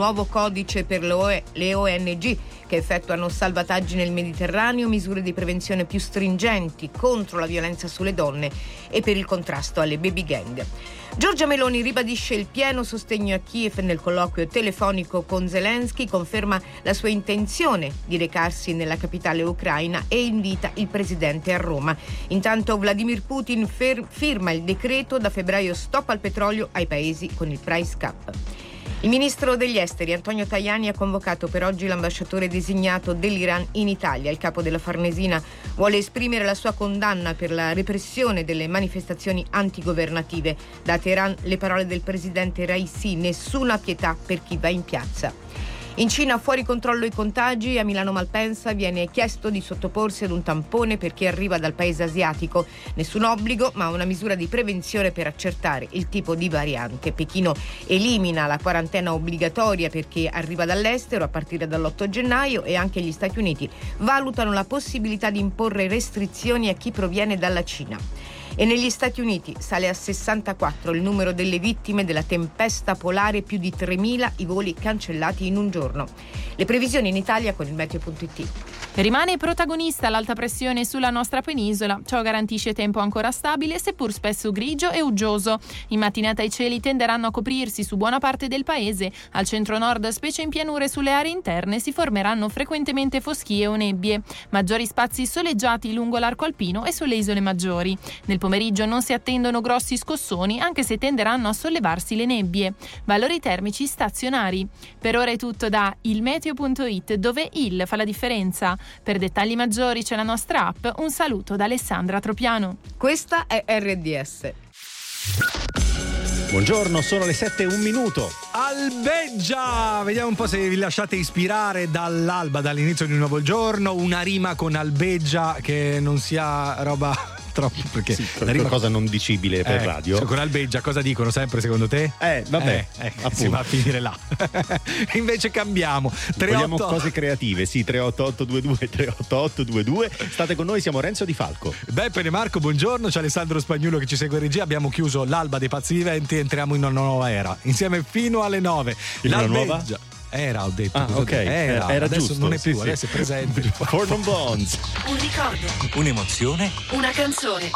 nuovo codice per le ONG che effettuano salvataggi nel Mediterraneo, misure di prevenzione più stringenti contro la violenza sulle donne e per il contrasto alle baby gang. Giorgia Meloni ribadisce il pieno sostegno a Kiev nel colloquio telefonico con Zelensky, conferma la sua intenzione di recarsi nella capitale ucraina e invita il presidente a Roma. Intanto Vladimir Putin fer- firma il decreto da febbraio stop al petrolio ai paesi con il price cap. Il ministro degli esteri Antonio Tajani ha convocato per oggi l'ambasciatore designato dell'Iran in Italia. Il capo della Farnesina vuole esprimere la sua condanna per la repressione delle manifestazioni antigovernative. Da Teheran le parole del presidente Raisi, nessuna pietà per chi va in piazza. In Cina fuori controllo i contagi, a Milano Malpensa viene chiesto di sottoporsi ad un tampone per chi arriva dal paese asiatico. Nessun obbligo, ma una misura di prevenzione per accertare il tipo di variante. Pechino elimina la quarantena obbligatoria per chi arriva dall'estero a partire dall'8 gennaio e anche gli Stati Uniti valutano la possibilità di imporre restrizioni a chi proviene dalla Cina. E negli Stati Uniti sale a 64 il numero delle vittime della tempesta polare, più di 3.000 i voli cancellati in un giorno. Le previsioni in Italia con il meteo.it. Rimane protagonista l'alta pressione sulla nostra penisola. Ciò garantisce tempo ancora stabile, seppur spesso grigio e uggioso. In mattinata i cieli tenderanno a coprirsi su buona parte del paese. Al centro-nord, specie in pianure sulle aree interne, si formeranno frequentemente foschie o nebbie. Maggiori spazi soleggiati lungo l'arco alpino e sulle isole maggiori. Nel pomeriggio non si attendono grossi scossoni, anche se tenderanno a sollevarsi le nebbie. Valori termici stazionari. Per ora è tutto da ilmeteo.it, dove il fa la differenza. Per dettagli maggiori c'è la nostra app. Un saluto da Alessandra Tropiano. Questa è RDS. Buongiorno, sono le 7 e un minuto. Albeggia! Vediamo un po' se vi lasciate ispirare dall'alba, dall'inizio di un nuovo giorno. Una rima con albeggia che non sia roba troppo perché sì, la rima... cosa non dicibile per eh, radio. Cioè con Albeggia cosa dicono sempre secondo te? Eh, vabbè, eh, eh, si va a finire là. Invece cambiamo. 38... Vogliamo cose creative, sì, 38822 38822. State con noi, siamo Renzo Di Falco. Beppe e Marco, buongiorno, c'è Alessandro Spagnuolo che ci segue in regia. Abbiamo chiuso l'alba dei pazzi viventi e entriamo in una nuova era. Insieme fino alle 9. In una nuova? Era, ho detto. Ah, ok. Era, era adesso giusto. non è più, sì, adesso è presente. Cordon Bones. Un ricordo. Un'emozione. Una canzone.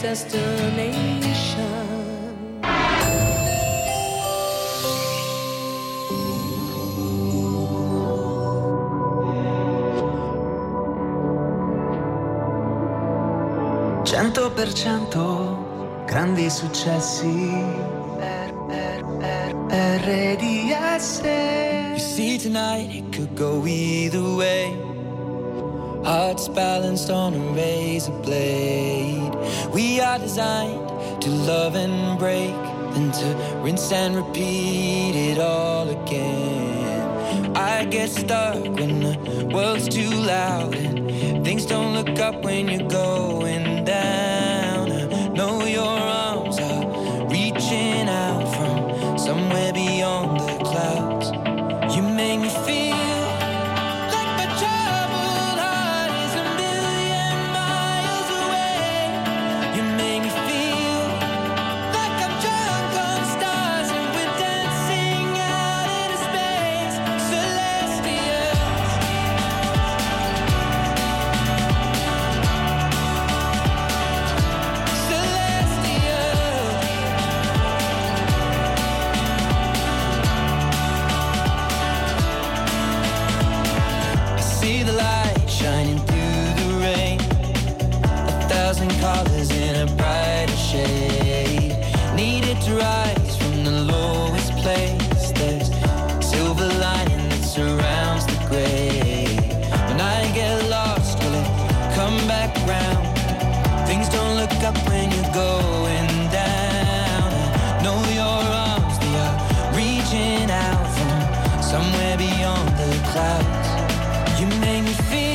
Destination. Cento per cento grandi successi RDS You see tonight it could go either way Hearts balanced on a razor blade. We are designed to love and break Then to rinse and repeat it all again. I get stuck when the world's too loud And things don't look up when you're going down clouds. You make me feel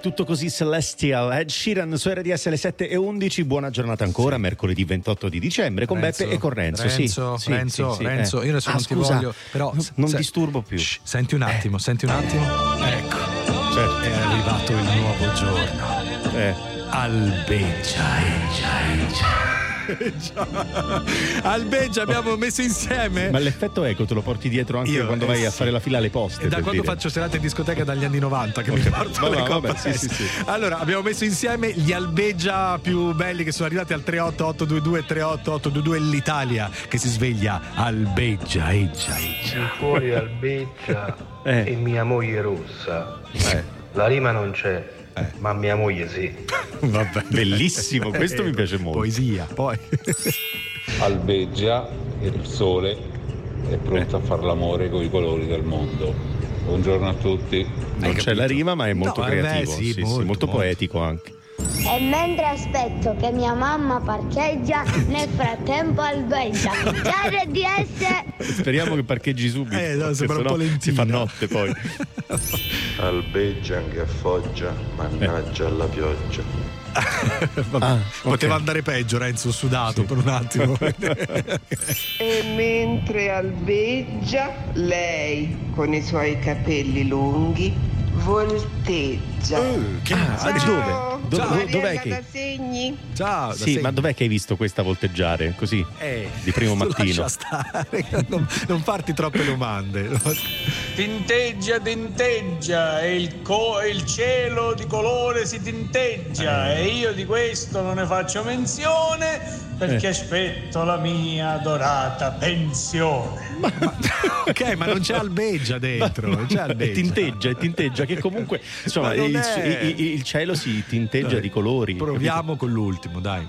tutto così celestial. Ed Sheeran su RDS alle 7 e 11. Buona giornata ancora, mercoledì 28 di dicembre con Renzo, Beppe e con Renzo. Renzo, sì, sì, Renzo, sì, sì, Renzo, eh. io adesso Ah, non ti scusa, voglio, però no, non se- disturbo più. Shh, senti un attimo, senti un attimo. Ecco, Certo. è arrivato il nuovo giorno. Eh. Albeggia. Albeggia abbiamo messo insieme. Ma l'effetto eco te lo porti dietro anche Io, quando eh, vai a sì. fare la fila alle poste. Da quando dire. faccio serate in discoteca dagli anni 90 che mi porto le vabbè, compasse. sì, sì, sì. Allora, abbiamo messo insieme gli albeggia più belli che sono arrivati al 38822 38822 l'Italia che si sveglia albeggia, eggia, eggia. fuori albeggia Eh. e mia moglie rossa. Eh. La rima non c'è, ma mia moglie sì. Vabbè, bellissimo, questo mi piace molto. Poesia, poi. albeggia e il sole è pronto a far l'amore con i colori del mondo. Buongiorno a tutti. Non c'è la rima, ma è molto No, vabbè, creativo, sì, sì, sì, molto, molto molto. poetico anche. E mentre aspetto che mia mamma parcheggia, nel frattempo albeggia. Ciao RDS! Speriamo che parcheggi subito. Eh, no, sembra un po' Si fa notte poi. Albeggia anche a Foggia, mannaggia alla pioggia. Vabbè, Poteva andare peggio, Renzo, sudato per un attimo. E mentre albeggia, lei con i suoi capelli lunghi volteggia. Ah, dove? Dove- Maria dov'è che- da segni? Ciao, Sì, ma dov'è che hai visto questa volteggiare? Così? Di primo mattino. Lascia stare, non, non farti troppe domande. Tinteggia, tinteggia, e il, co- e il cielo di colore si tinteggia Eh. e io di questo non ne faccio menzione perché Eh. aspetto la mia dorata pensione. ok, ma non c'è albeggia dentro. non c'è È albeggia. tinteggia, è tinteggia che comunque insomma Ma non il, è- il- il cielo si tinteggia Dai, di colori. Proviamo con l'ultimo, dai.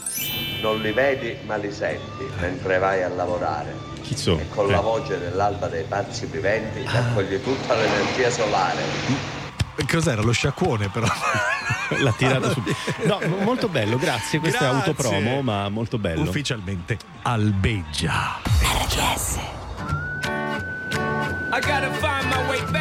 Non li vedi ma li senti mentre vai a lavorare. Chi sono? E con Eh. la voce dell'alba dei pazzi viventi raccogli tutta l'energia solare. Cos'era? Lo sciacquone, però. L'ha tirato su. No, molto bello, grazie. Questa Grazie. è autopromo, ma molto bello. Ufficialmente albeggia. I gotta find my way back,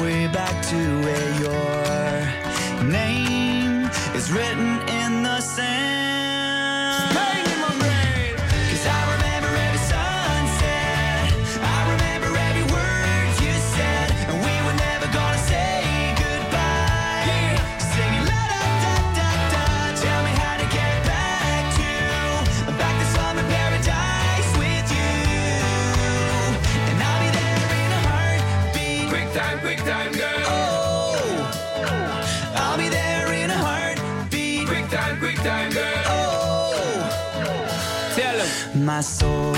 way back to where your name is written in the sand. My soul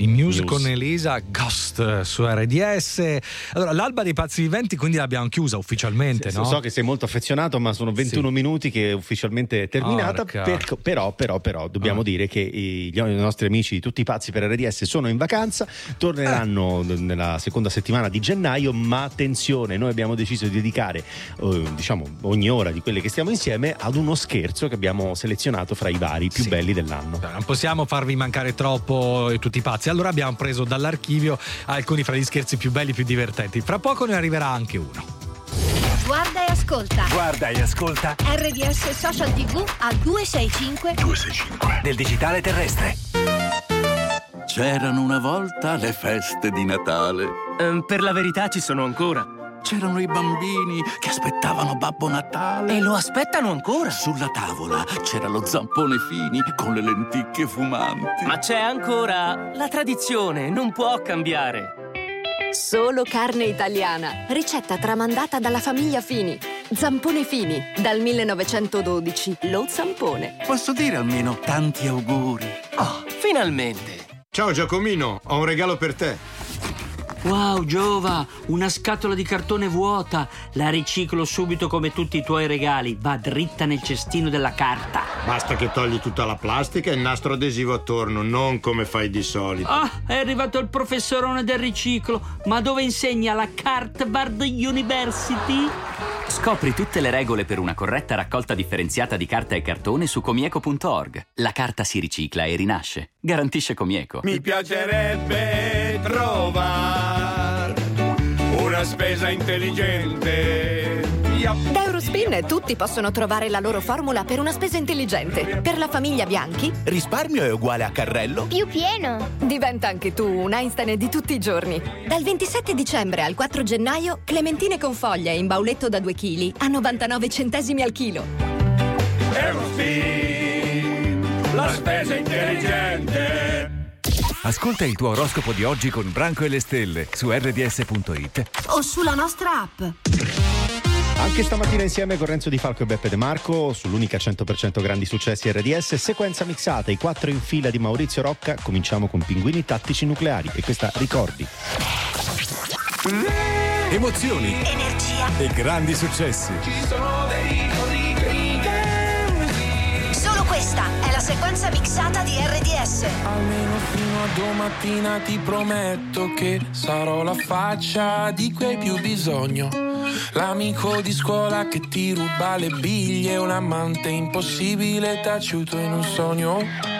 I Muse con Elisa Ghost su RDS. Allora, l'alba dei pazzi viventi, quindi l'abbiamo chiusa ufficialmente, no? So che sei molto affezionato, ma sono 21 minuti che è ufficialmente terminata. Per- però, però, però, dobbiamo Ah. dire che i, i nostri amici, tutti i pazzi per RDS, sono in vacanza, torneranno Eh. nella seconda settimana di gennaio. Ma attenzione, noi abbiamo deciso di dedicare, eh, diciamo, ogni ora di quelle che stiamo insieme ad uno scherzo che abbiamo selezionato fra i vari più belli dell'anno. Non possiamo farvi mancare troppo e tutti i pazzi. Allora abbiamo preso dall'archivio alcuni fra gli scherzi più belli, più divertenti. Fra poco ne arriverà anche uno. Guarda e ascolta. Guarda e ascolta RDS Social TV al 265 265 del digitale terrestre. C'erano una volta le feste di Natale. Ehm, per la verità ci sono ancora. C'erano i bambini che aspettavano Babbo Natale. E lo aspettano ancora. Sulla tavola c'era lo zampone fini con le lenticchie fumanti. Ma c'è ancora la tradizione, non può cambiare. Solo carne italiana. Ricetta tramandata dalla famiglia Fini. Zampone Fini, dal 1912. Lo zampone. Posso dire almeno tanti auguri? Oh, finalmente. Ciao Giacomino, ho un regalo per te. Wow, Giova, una scatola di cartone vuota. La riciclo subito come tutti i tuoi regali. Va dritta nel cestino della carta. Basta che togli tutta la plastica e il nastro adesivo attorno, non come fai di solito. Ah, è arrivato il professorone del riciclo. Ma dove insegna la Cartbard University? Scopri tutte le regole per una corretta raccolta differenziata di carta e cartone su comieco.org. La carta si ricicla e rinasce. Garantisce Comieco. Mi piacerebbe trovare una spesa intelligente. Da Eurospin tutti possono trovare la loro formula per una spesa intelligente. Per la famiglia Bianchi Risparmio è uguale a carrello? più pieno. Diventa anche tu un Einstein di tutti i giorni. Dal 27 dicembre al 4 gennaio, clementine con foglia in bauletto da 2 kg a 99 centesimi al chilo. Eurospin, la spesa intelligente. Ascolta il tuo oroscopo di oggi con Branco e le stelle su rds.it O sulla nostra app. Anche stamattina insieme con Renzo Di Falco e Beppe De Marco sull'unica 100% grandi successi RDS, sequenza mixata, i quattro in fila di Maurizio Rocca. Cominciamo con Pinguini Tattici Nucleari e questa ricordi. Emozioni Energia. e grandi successi. Solo questa è la sequenza mixata di RDS. Almeno fino a domattina ti prometto che sarò la faccia di cui hai più bisogno. L'amico di scuola che ti ruba le biglie, un amante impossibile taciuto in un sogno.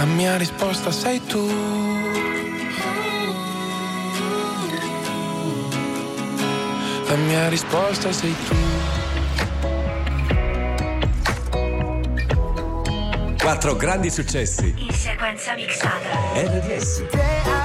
La mia risposta sei tu La mia risposta sei tu Quattro grandi successi. In sequenza mixata. RDS.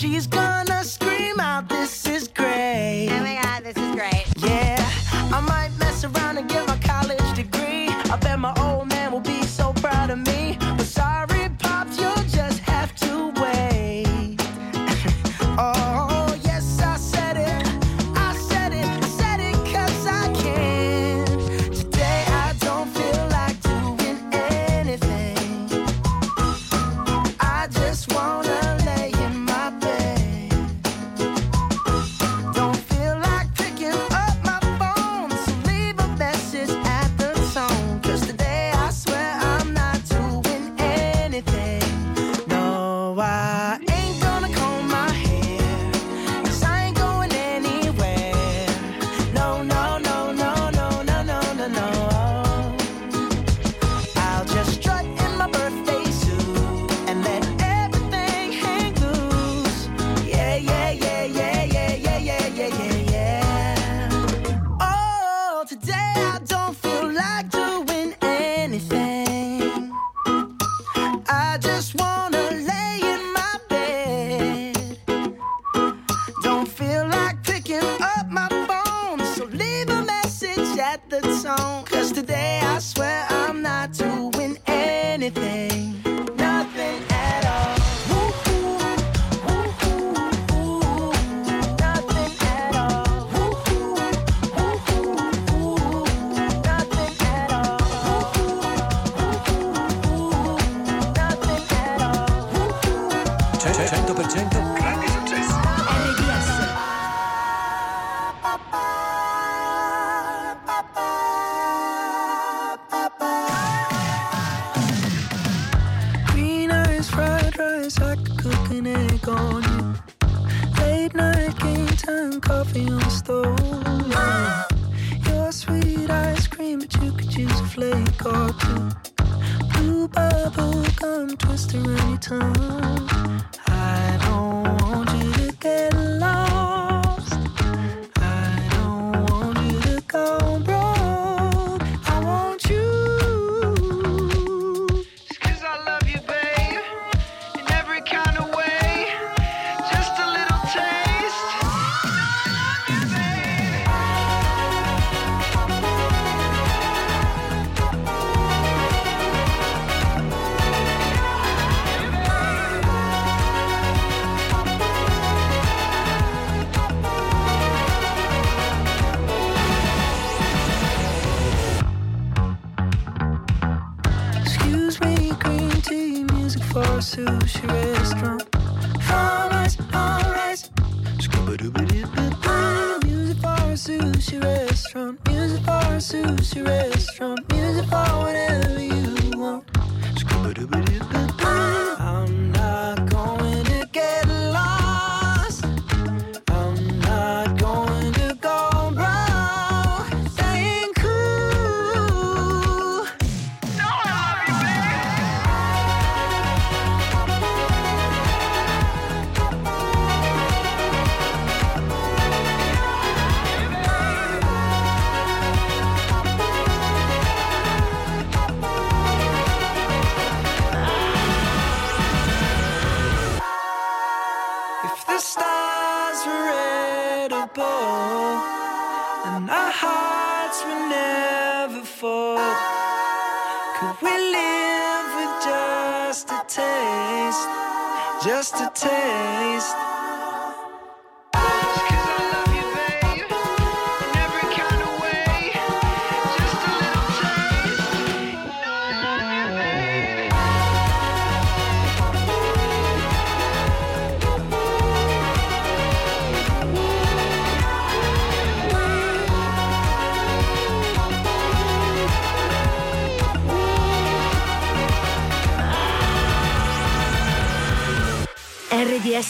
she's gone.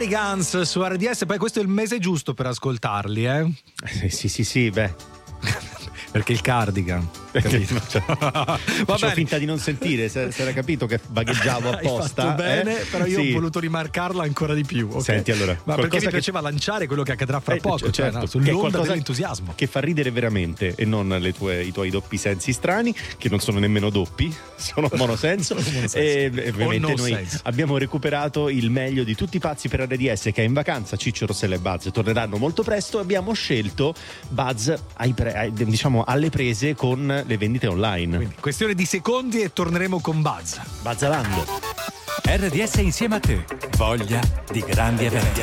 Rewind, Cardigans su RDS, poi questo è il mese giusto per ascoltarli, eh? Sì, sì, sì, beh. Perché il cardigan. Capito? Facevo bene. finta di non sentire, se, se era capito che vagheggiavo apposta. fatto bene, eh? però io Sì. ho voluto rimarcarla ancora di più. ok? Senti allora, Ma perché mi che- piaceva lanciare quello che accadrà fra Eh, poco, cioè, cioè, certo, no, che sull'onda dell'entusiasmo. Che fa ridere veramente e non le tue- i tuoi doppi sensi strani, che non sono nemmeno doppi, sono monosenso. e e ovviamente noi sense. abbiamo recuperato il meglio di tutti i pazzi per RDS che è in vacanza. Ciccio Rossella e Buzz torneranno molto presto. Abbiamo scelto Buzz ai pre- ai- diciamo alle prese con le vendite online. Questione di secondi e torneremo con Buzz. Bazzalando. RDS insieme a te. Voglia di grandi eventi.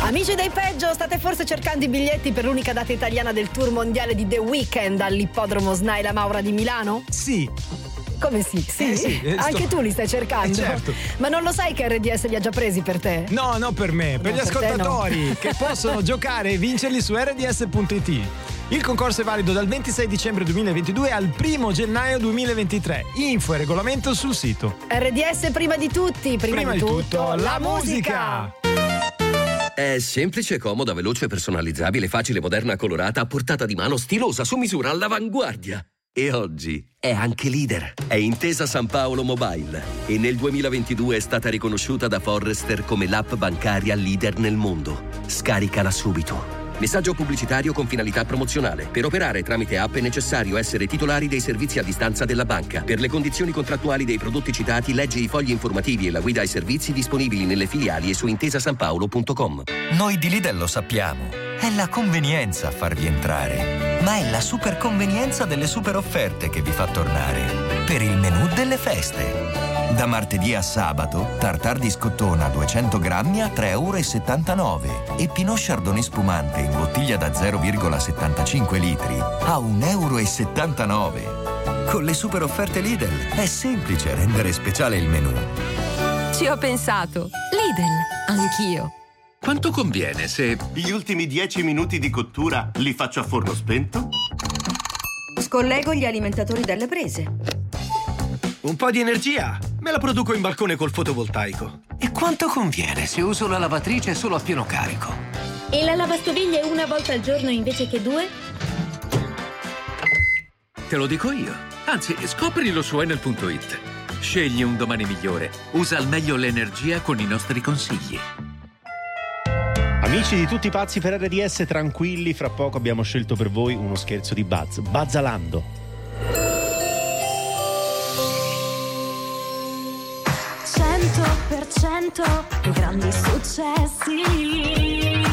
Amici dei peggio, state forse cercando i biglietti per l'unica data italiana del tour mondiale di The Weeknd all'ippodromo Snaila Maura di Milano? Sì. Come sì? Sì? Eh sì, eh, Anche sto- tu li stai cercando? Eh, certo. Ma non lo sai che RDS li ha già presi per te? No, no per me, per No, gli per te no. ascoltatori che possono giocare e vincerli su rds.it. Il concorso è valido dal 26 dicembre 2022 al 1 gennaio 2023. Info e regolamento sul sito. RDS prima di tutti, prima, Prima di tutto, la musica. È semplice, comoda, veloce, personalizzabile, facile, moderna, colorata, a portata di mano, stilosa, su misura, all'avanguardia. E oggi è anche leader. È Intesa San Paolo Mobile e nel 2022 è stata riconosciuta da Forrester come l'app bancaria leader nel mondo. Scaricala subito. Messaggio pubblicitario con finalità promozionale. Per operare tramite app è necessario essere titolari dei servizi a distanza della banca. Per le condizioni contrattuali dei prodotti citati, leggi i fogli informativi e la guida ai servizi disponibili nelle filiali e su intesasanpaolo.com. Noi di Lidl lo sappiamo. È la convenienza a farvi entrare. Ma è la super convenienza delle super offerte che vi fa tornare. Per il menù delle feste. Da martedì a sabato, tartar di scottona 200 grammi a 3,79 euro e Pinot Chardonnay spumante in bottiglia da 0,75 litri a 1,79 euro. Con le super offerte Lidl è semplice rendere speciale il menù. Ci ho pensato. Lidl, anch'io. Quanto conviene se Gli ultimi 10 minuti di cottura li faccio a forno spento? Scollego gli alimentatori dalle prese. Un po' di energia me la produco in balcone col fotovoltaico. E quanto conviene se uso la lavatrice solo a pieno carico? E la lavastoviglie una volta al giorno invece che due? Te lo dico io. Anzi, scoprilo su Enel.it. Scegli un domani migliore. Usa al meglio l'energia con i nostri consigli. Amici di tutti i pazzi per RDS, tranquilli, fra poco abbiamo scelto per voi uno scherzo di Buzz. Bazzalando. 100% grandi successi.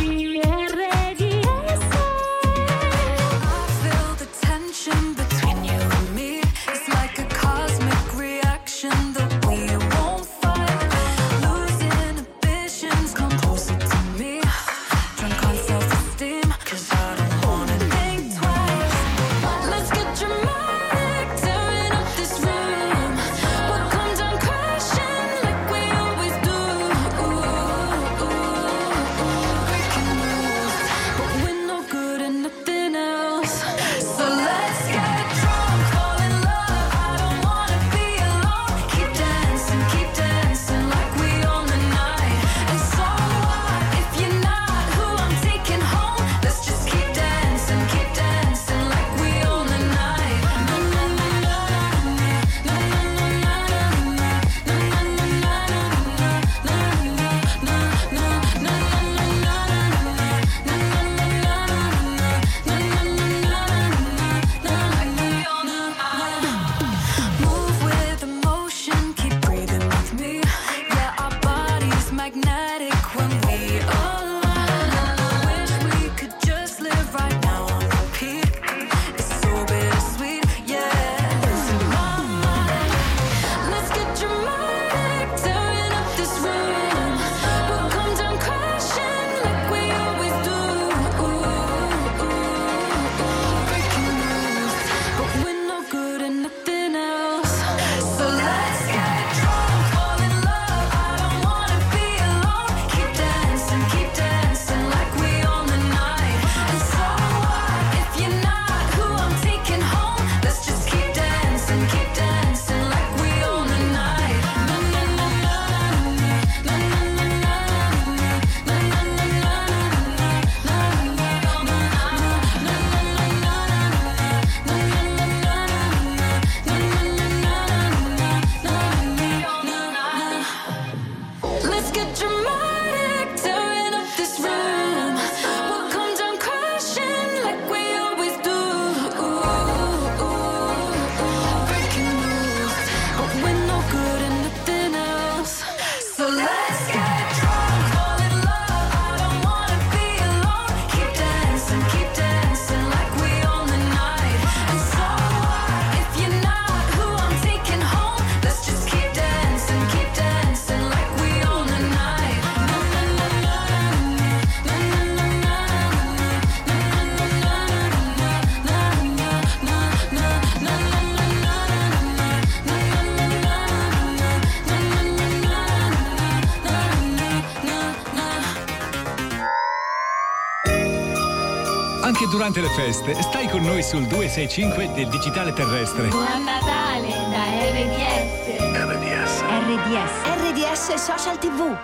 Durante le feste, stai con noi sul 265 del digitale terrestre. Buon Natale da RDS. RDS. RDS. RDS Social TV.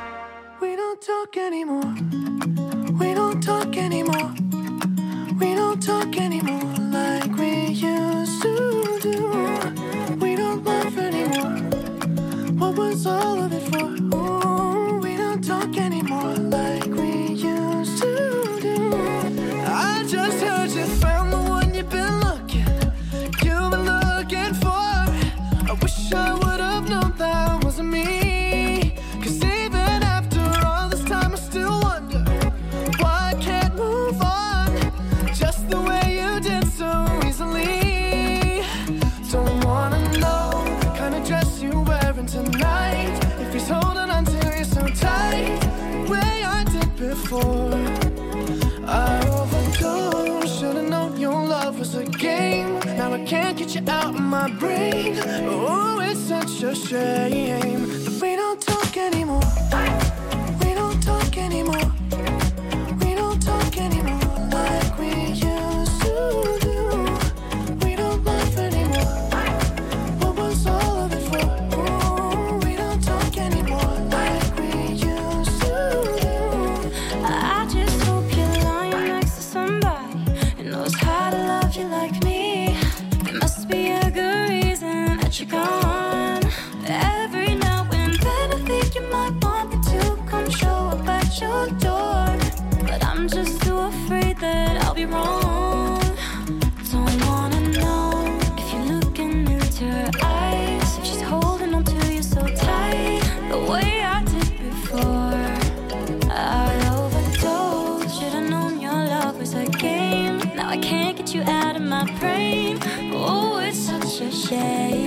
We don't talk anymore. We don't talk anymore. Brain. Oh, it's such a shame that we don't talk anymore. We don't talk anymore. You out of my brain. Oh, it's such a shame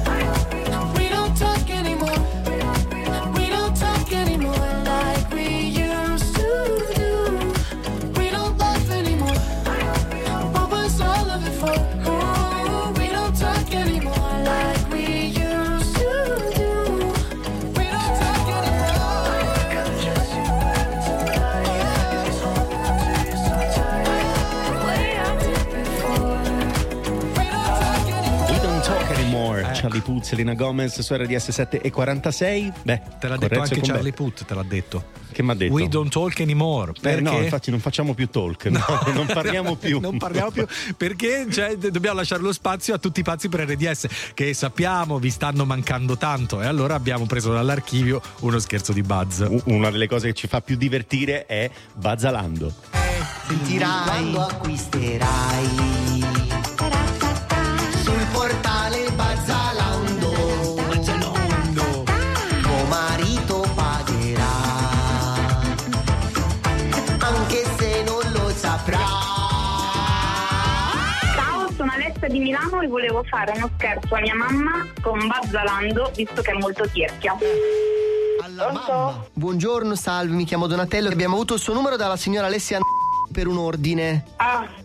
Charlie Puth, Selena Gomez su RDS 7 e 46. Beh, Te l'ha detto anche Charlie. Puth, te l'ha detto. Che mi ha detto? We don't talk anymore. Eh, Perché? no, infatti non facciamo più talk, no, non parliamo più. non parliamo più perché cioè, dobbiamo lasciare lo spazio a tutti i pazzi per RDS che sappiamo vi stanno mancando tanto e allora abbiamo preso dall'archivio uno scherzo di Buzz. Una delle cose che ci fa più divertire è Bazzalando. Sentirai quando acquisterai di Milano e volevo fare uno scherzo a mia mamma con Bazzalando, visto che è molto tirchia. Buongiorno, salve, mi chiamo Donatello. Abbiamo avuto il suo numero dalla signora Alessia per un ordine.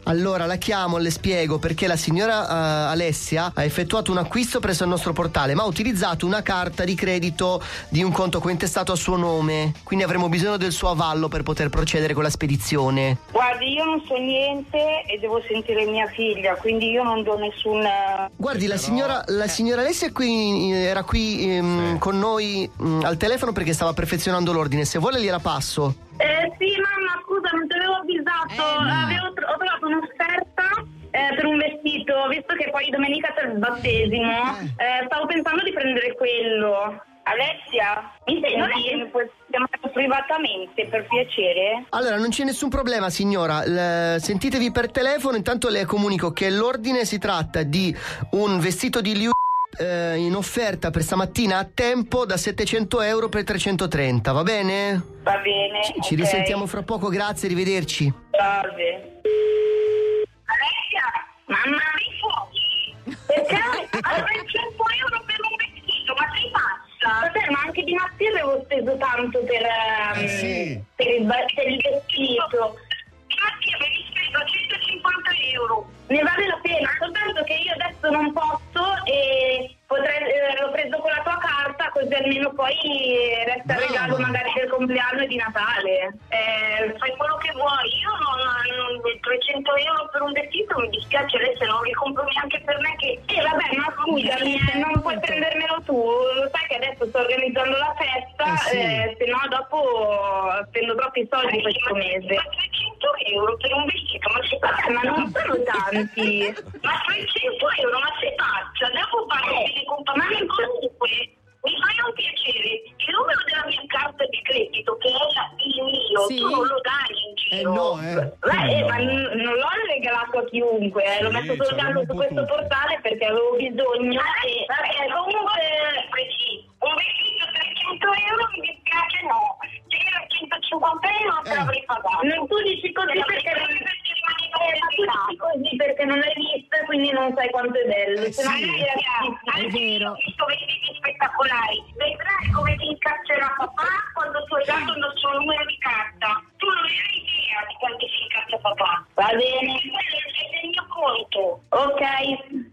Allora la chiamo, le spiego perché la signora eh, Alessia ha effettuato un acquisto presso il nostro portale, ma ha utilizzato una carta di credito di un conto cointestato a suo nome. Quindi avremo bisogno del suo avallo per poter procedere con la spedizione. Guardi, io non so niente e devo sentire mia figlia, quindi io non do nessun... eh, Guardi, la signora, la signora Alessia qui- era qui ehm, con noi mm, al telefono perché stava perfezionando l'ordine. Se vuole gliela passo. Eh sì, mamma, scusa, non ti avevo avvisato. Eh, ma... avevo tro- ho trovato un'offerta eh, per un vestito, visto che poi domenica c'è il battesimo. Eh. eh stavo pensando di prendere quello. Alessia, mi senti? Non è che mi puoi chiamare privatamente, per piacere? Allora, non c'è nessun problema, signora. Le... Sentitevi per telefono, intanto le comunico che l'ordine si tratta di un vestito di liu eh, in offerta per stamattina a tempo da 700 euro per 330, va bene? Va bene. Ci, ci ok. risentiamo fra poco, grazie, arrivederci. Salve. Alessia, mamma mi fuochi. Perché? Allora 100 euro per un vestito, ma sei pazza? Vabbè, ma anche di mattina avevo speso tanto per, ehm, per, il, per il vestito. Compleanno e di Natale. Eh, fai quello che vuoi, io non, non 300 euro per un vestito mi dispiace adesso non li compro neanche per me che... Eh vabbè ma scusami, eh, non puoi prendermelo tu, lo sai che adesso sto organizzando la festa, eh, se no dopo spendo troppi soldi questo mese. Ma 300 euro per un vestito, ma sei pazza? Ma non sono tanti. Ma 300 euro, ma sei pazza? Dopo parli di compagnia comunque. Mi fai un piacere, il numero della mia carta di credito, che la- il mio, Sì. tu non lo dai in giro. no, eh. Beh, eh, ma n- non l'ho regalato a chiunque, eh, l'ho messo soltanto su questo portale perché avevo bisogno. e, vabbè, comunque, sì, un vestito 300 euro mi dispiace no. Se era 150 euro te l'avrei pagato. Non tu dici così perché non eh, ma tu dici così perché non l'hai vista quindi non sai quanto è bello. Se no mi è vero. Ho visto vestiti spettacolari. Vedrai come ti incazcerà papà quando tu hai dato il nostro numero di carta. Tu non hai idea di quanto si incazza papà. Va bene. Quello è del mio conto. Ok.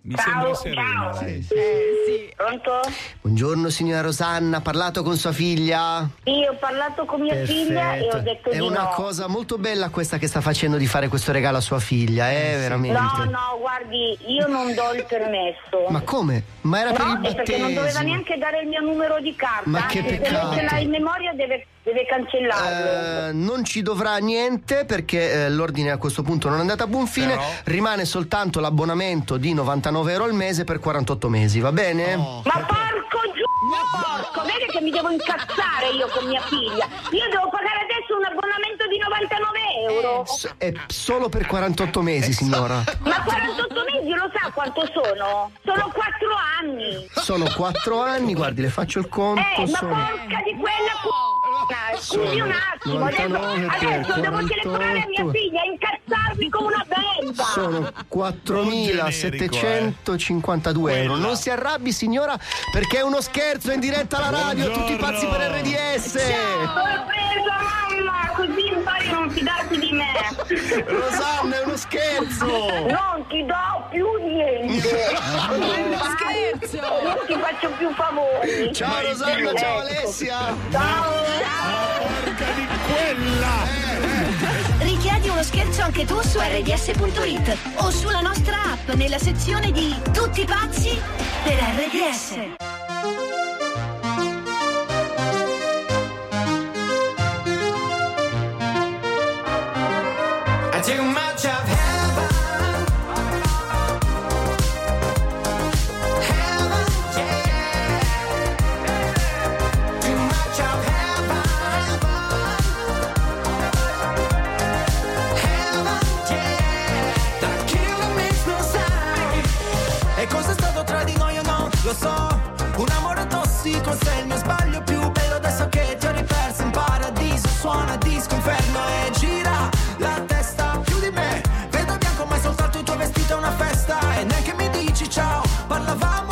Mi ciao, sembra serena, ciao. lei. sì. Pronto? Buongiorno signora Rosanna, ha parlato con sua figlia? Io ho parlato con mia figlia e ho detto È di una no. cosa molto bella questa che sta facendo di fare questo regalo a sua figlia, eh, veramente. No, no, guardi, io non do il permesso. Ma come? Ma era per no, il è perché non doveva battesimo. neanche dare il mio numero di carta. Ma che peccato. Se non ce l'ha in memoria deve, deve cancellarlo. Eh, non ci dovrà niente perché eh, l'ordine a questo punto non è andato a buon fine. Però- Rimane soltanto l'abbonamento di 99 euro al mese per 48 mesi, va bene? Ma porco giù, porco, vedi che mi devo incazzare io con mia figlia. Io devo pagare adesso un abbonamento di 99 euro. S- È solo per 48 mesi, signora. Ma 48 mesi lo sa quanto sono? Sono 4 anni. Sono 4 anni, guardi, le faccio il conto. Eh, ma sono... porca di quella Scusi un attimo, adesso, 99 per adesso devo 48. telefonare a mia figlia e incazzarmi come una benda. Sono 4.752 euro. Non si arrabbi, signora, perché è uno scherzo in diretta alla radio. Tutti pazzi per RDS. Sorpresa mamma, così non fidarti di me. Rosanna, è uno scherzo. Non ti do più niente. Uno scherzo. Non ti faccio più favori. Ciao Rosanna, ciao Ecco. Alessia. Richiedi uno scherzo anche tu su rds.it o sulla nostra app nella sezione di Tutti pazzi per RDS. forse è il mio sbaglio più bello adesso che ti ho riperso. In paradiso Suona disco inferno e gira la testa più di me. Vedo bianco ma è soltanto il tuo vestito è una festa. E neanche mi dici ciao, parlavamo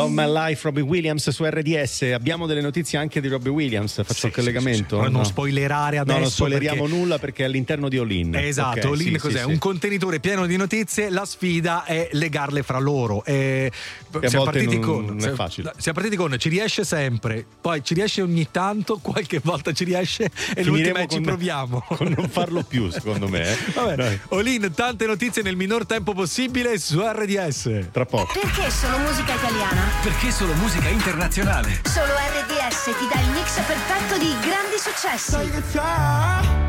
Love My Life, Robbie Williams su RDS. Abbiamo delle notizie anche di Robbie Williams. Faccio il collegamento. Ora non No. spoilerare adesso. No, non spoileriamo perché- nulla perché è all'interno di All In. Esatto, Ok, All In sì, cos'è? sì, Un sì. contenitore pieno di notizie, la sfida è legarle fra loro. E siamo partiti non- con, non è facile. Siamo partiti con ci riesce sempre, poi ci riesce ogni tanto, qualche volta ci riesce e l'ultima è ci proviamo. Con non farlo più, secondo me. eh. Vabbè, Dai, All In, tante notizie nel minor tempo possibile su RDS. tra poco. Perché solo musica italiana? Perché solo musica internazionale? Solo RDS ti dà il mix perfetto di grandi successi.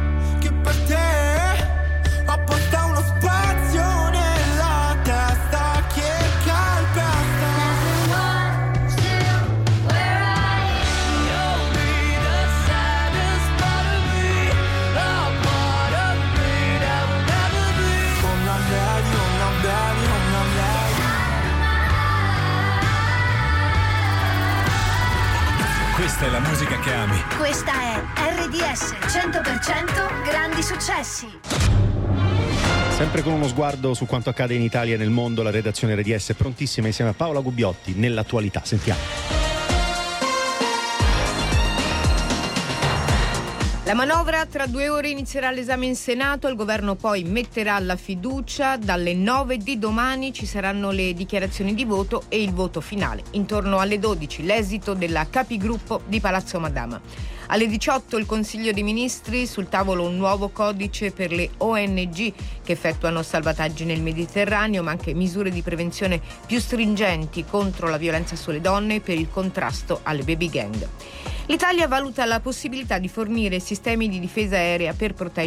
Questa è RDS 100% grandi successi. Sempre con uno sguardo su quanto accade in Italia e nel mondo, la redazione RDS è prontissima insieme a Paola Gubbiotti nell'attualità. Sentiamo. La manovra tra due ore inizierà l'esame in Senato, il governo poi metterà la fiducia, dalle 9 di domani ci saranno le dichiarazioni di voto e il voto finale. Intorno alle 12 l'esito della capigruppo di Palazzo Madama. Alle 18 il Consiglio dei Ministri, sul tavolo un nuovo codice per le ONG che effettuano salvataggi nel Mediterraneo, ma anche misure di prevenzione più stringenti contro la violenza sulle donne e per il contrasto alle baby gang. L'Italia valuta la possibilità di fornire sistemi di difesa aerea per proteggere